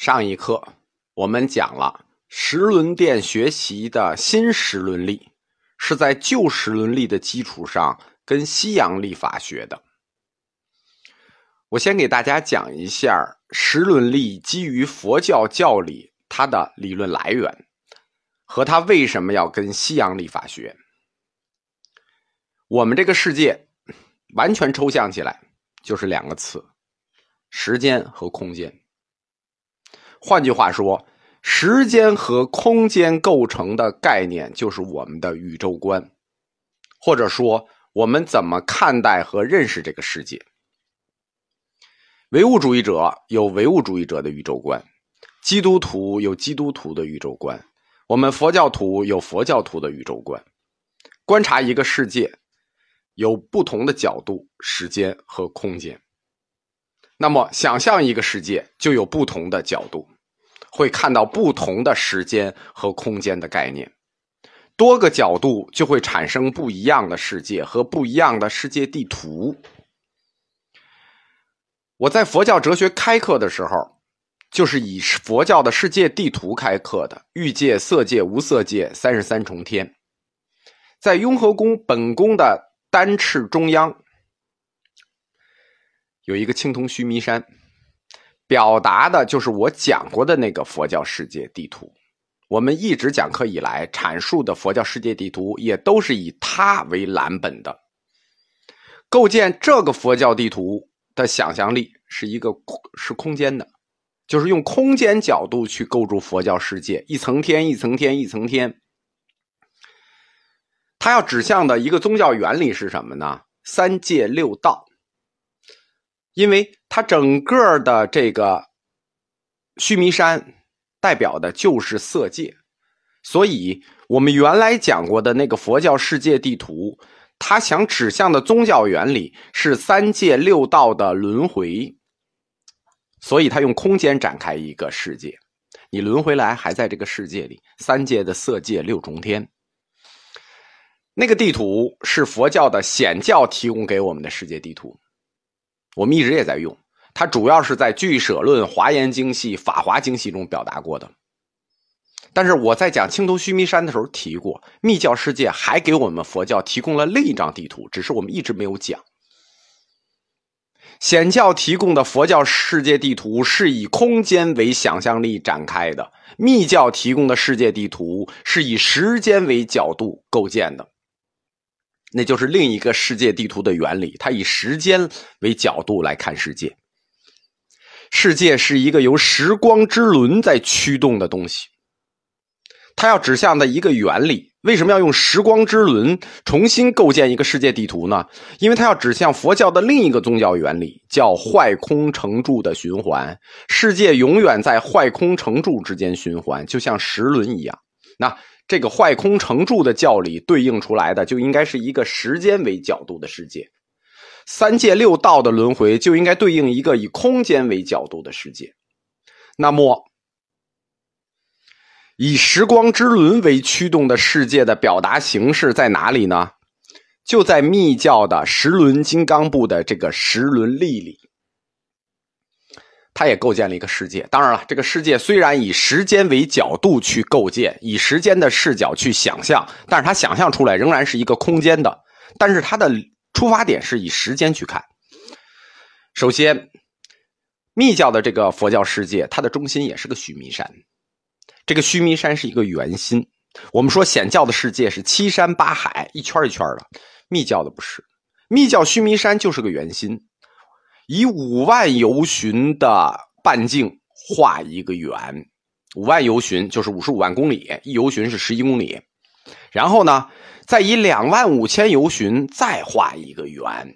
上一课我们讲了时轮殿学习的新时轮历，是在旧时轮历的基础上跟西洋历法学的。我先给大家讲一下时轮历基于佛教教理它的理论来源，和它为什么要跟西洋历法学。我们这个世界完全抽象起来就是两个词：时间和空间。换句话说，时间和空间构成的概念就是我们的宇宙观，或者说我们怎么看待和认识这个世界。唯物主义者有唯物主义者的宇宙观，基督徒有基督徒的宇宙观，我们佛教徒有佛教徒的宇宙观。观察一个世界，有不同的角度、时间和空间。那么，想象一个世界就有不同的角度，会看到不同的时间和空间的概念。多个角度就会产生不一样的世界和不一样的世界地图。我在佛教哲学开课的时候，就是以佛教的世界地图开课的：欲界、色界、无色界、三十三重天。在雍和宫本宫的丹翅中央。有一个青铜须弥山，表达的就是我讲过的那个佛教世界地图。我们一直讲课以来阐述的佛教世界地图，也都是以它为蓝本的。构建这个佛教地图的想象力是一个是空间的，就是用空间角度去构筑佛教世界，一层天一层天一层天。它要指向的一个宗教原理是什么呢？三界六道。因为它整个的这个须弥山代表的就是色界，所以我们原来讲过的那个佛教世界地图，它想指向的宗教原理是三界六道的轮回，所以它用空间展开一个世界，你轮回来还在这个世界里，三界的色界六重天，那个地图是佛教的显教提供给我们的世界地图。我们一直也在用，它主要是在《俱舍论》《华严经系》《法华经系》中表达过的。但是我在讲青铜须弥山的时候提过，密教世界还给我们佛教提供了另一张地图，只是我们一直没有讲。显教提供的佛教世界地图是以空间为想象力展开的，密教提供的世界地图是以时间为角度构建的。那就是另一个世界地图的原理，它以时间为角度来看世界。世界是一个由时光之轮在驱动的东西，它要指向的一个原理。为什么要用时光之轮重新构建一个世界地图呢？因为它要指向佛教的另一个宗教原理，叫坏空成住的循环。世界永远在坏空成住之间循环，就像时轮一样。那。这个坏空成住的教理对应出来的，就应该是一个时间为角度的世界；三界六道的轮回就应该对应一个以空间为角度的世界。那么，以时光之轮为驱动的世界的表达形式在哪里呢？就在密教的十轮金刚部的这个十轮力里。他也构建了一个世界，当然了，这个世界虽然以时间为角度去构建，以时间的视角去想象，但是他想象出来仍然是一个空间的。但是他的出发点是以时间去看。首先，密教的这个佛教世界，它的中心也是个须弥山，这个须弥山是一个圆心。我们说显教的世界是七山八海，一圈一圈的，密教的不是，密教须弥山就是个圆心。以五万由旬的半径画一个圆，五万由旬就是五十五万公里，一由旬是十一公里。然后呢，再以两万五千由旬再画一个圆，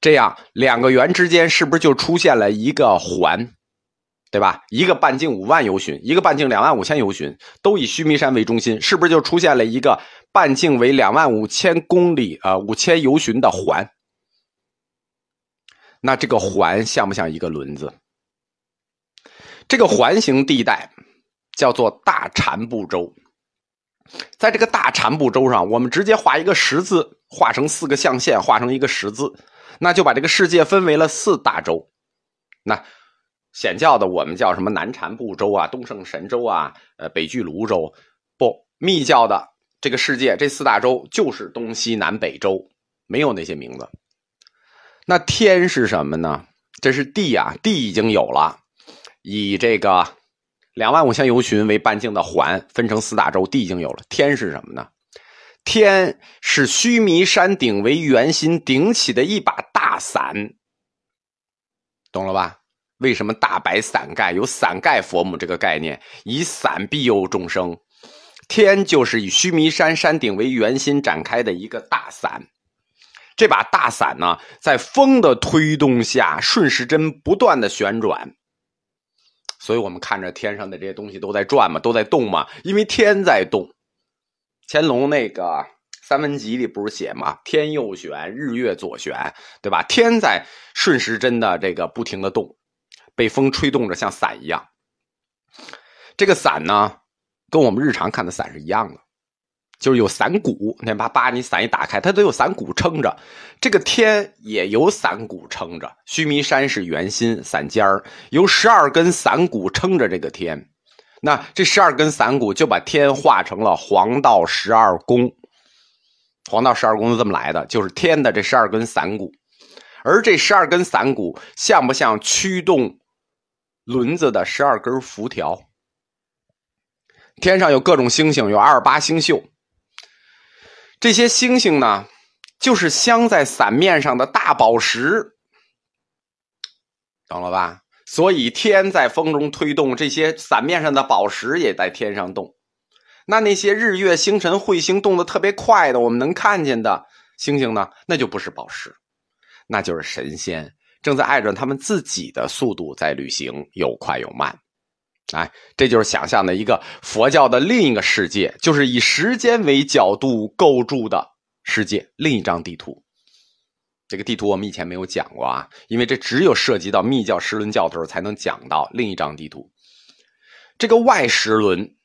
这样两个圆之间是不是就出现了一个环？对吧？一个半径五万由旬，一个半径两万五千由旬，都以须弥山为中心，是不是就出现了一个半径为两万五千公里呃五千由旬的环？那这个环像不像一个轮子？这个环形地带叫做大缠部洲。在这个大缠部洲上，我们直接画一个十字，画成四个象限，画成一个十字，那就把这个世界分为了四大洲。那显教的我们叫什么南禅部洲啊、东胜神州啊、呃北俱泸州，不，密教的这个世界这四大洲就是东西南北洲，没有那些名字。那天是什么呢？这是地啊，地已经有了，以这个两万五千由旬为半径的环分成四大洲，地已经有了。天是什么呢？天是须弥山顶为圆心顶起的一把大伞，懂了吧？为什么大白伞盖有伞盖佛母这个概念？以伞庇佑众生，天就是以须弥山山顶为圆心展开的一个大伞。这把大伞呢，在风的推动下，顺时针不断的旋转。所以我们看着天上的这些东西都在转嘛，都在动嘛，因为天在动。乾隆那个三文集里不是写嘛，天右旋，日月左旋，对吧？天在顺时针的这个不停的动。被风吹动着，像伞一样。这个伞呢，跟我们日常看的伞是一样的，就是有伞骨。你把把你伞一打开，它都有伞骨撑着。这个天也有伞骨撑着。须弥山是圆心伞尖儿，由十二根伞骨撑着这个天。那这十二根伞骨就把天画成了黄道十二宫。黄道十二宫是这么来的，就是天的这十二根伞骨。而这十二根伞骨像不像驱动？轮子的十二根辐条，天上有各种星星，有二八星宿。这些星星呢，就是镶在伞面上的大宝石，懂了吧？所以天在风中推动，这些伞面上的宝石也在天上动。那那些日月星辰彗星动得特别快的，我们能看见的星星呢，那就不是宝石，那就是神仙。正在按照他们自己的速度在旅行，有快有慢，哎，这就是想象的一个佛教的另一个世界，就是以时间为角度构筑的世界，另一张地图。这个地图我们以前没有讲过啊，因为这只有涉及到密教十轮教头才能讲到另一张地图。这个外时轮，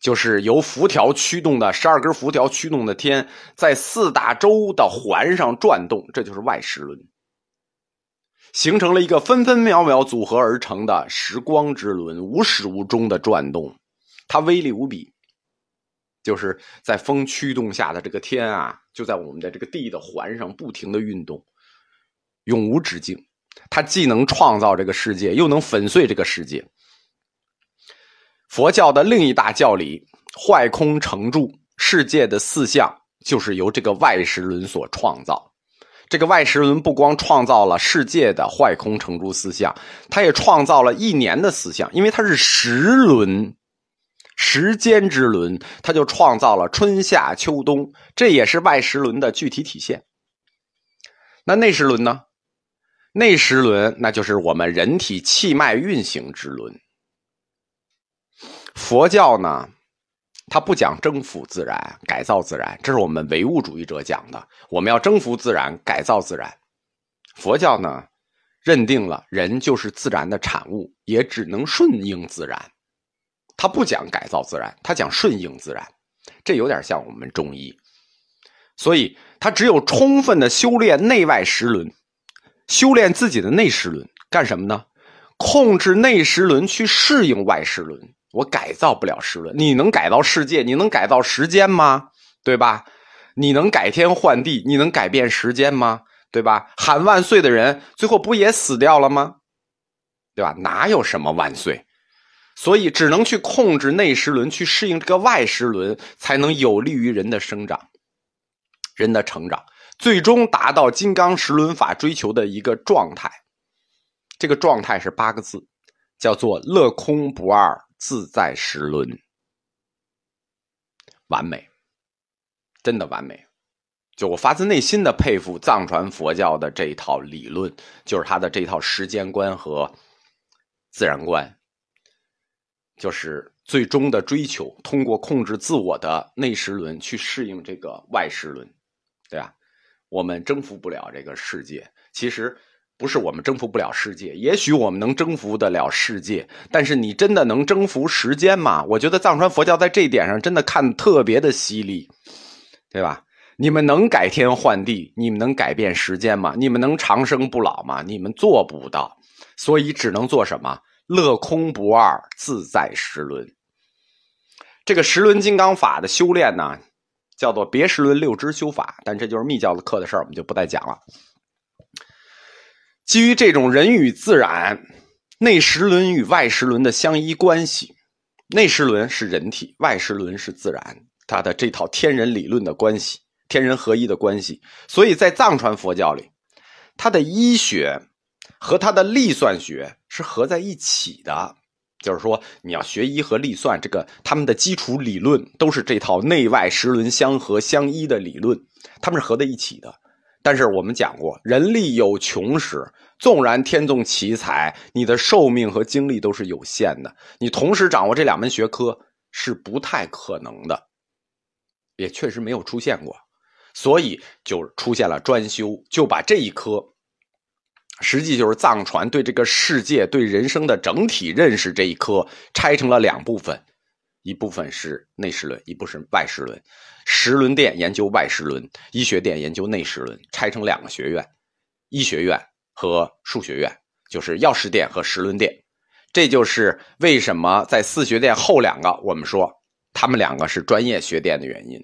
就是由辐条驱动的十二根辐条驱动的天，在四大洲的环上转动，这就是外时轮。形成了一个分分秒秒组合而成的时光之轮，无始无终的转动，它威力无比。就是在风驱动下的这个天啊，就在我们的这个地的环上不停的运动，永无止境。它既能创造这个世界，又能粉碎这个世界。佛教的另一大教理“坏空成住”，世界的四象就是由这个外时轮所创造。这个外十轮不光创造了世界的坏空成住四象，它也创造了一年的思想，因为它是时轮，时间之轮，它就创造了春夏秋冬，这也是外十轮的具体体现。那内十轮呢？内十轮那就是我们人体气脉运行之轮。佛教呢？他不讲征服自然、改造自然，这是我们唯物主义者讲的。我们要征服自然、改造自然。佛教呢，认定了人就是自然的产物，也只能顺应自然。他不讲改造自然，他讲顺应自然。这有点像我们中医，所以他只有充分的修炼内外十轮，修炼自己的内十轮，干什么呢？控制内十轮去适应外十轮。我改造不了时轮，你能改造世界？你能改造时间吗？对吧？你能改天换地？你能改变时间吗？对吧？喊万岁的人最后不也死掉了吗？对吧？哪有什么万岁？所以只能去控制内时轮，去适应这个外时轮，才能有利于人的生长、人的成长，最终达到金刚十轮法追求的一个状态。这个状态是八个字，叫做乐空不二。自在时轮，完美，真的完美。就我发自内心的佩服藏传佛教的这一套理论，就是他的这套时间观和自然观，就是最终的追求，通过控制自我的内时轮去适应这个外时轮，对吧？我们征服不了这个世界，其实。不是我们征服不了世界，也许我们能征服得了世界，但是你真的能征服时间吗？我觉得藏传佛教在这一点上真的看特别的犀利，对吧？你们能改天换地，你们能改变时间吗？你们能长生不老吗？你们做不到。所以只能做什么？乐空不二，自在时轮。这个十轮金刚法的修炼呢，叫做别十轮六支修法，但这就是密教的课的事儿，我们就不再讲了。基于这种人与自然、内十轮与外十轮的相依关系，内十轮是人体，外十轮是自然，它的这套天人理论的关系，天人合一的关系，所以在藏传佛教里，它的医学。和他的历算学是合在一起的，就是说你要学医和历算，这个他们的基础理论都是这套内外十轮相合相依的理论，他们是合在一起的。但是我们讲过，人力有穷时，纵然天纵奇才，你的寿命和精力都是有限的，你同时掌握这两门学科是不太可能的，也确实没有出现过，所以就出现了专修，就把这一科。实际就是藏传对这个世界、对人生的整体认识这一科拆成了两部分，一部分是内十轮，一部分是外十轮。十轮殿研究外十轮，医学殿研究内十轮，拆成两个学院：医学院和数学院，就是药师殿和十轮殿。这就是为什么在四学殿后两个，我们说他们两个是专业学殿的原因。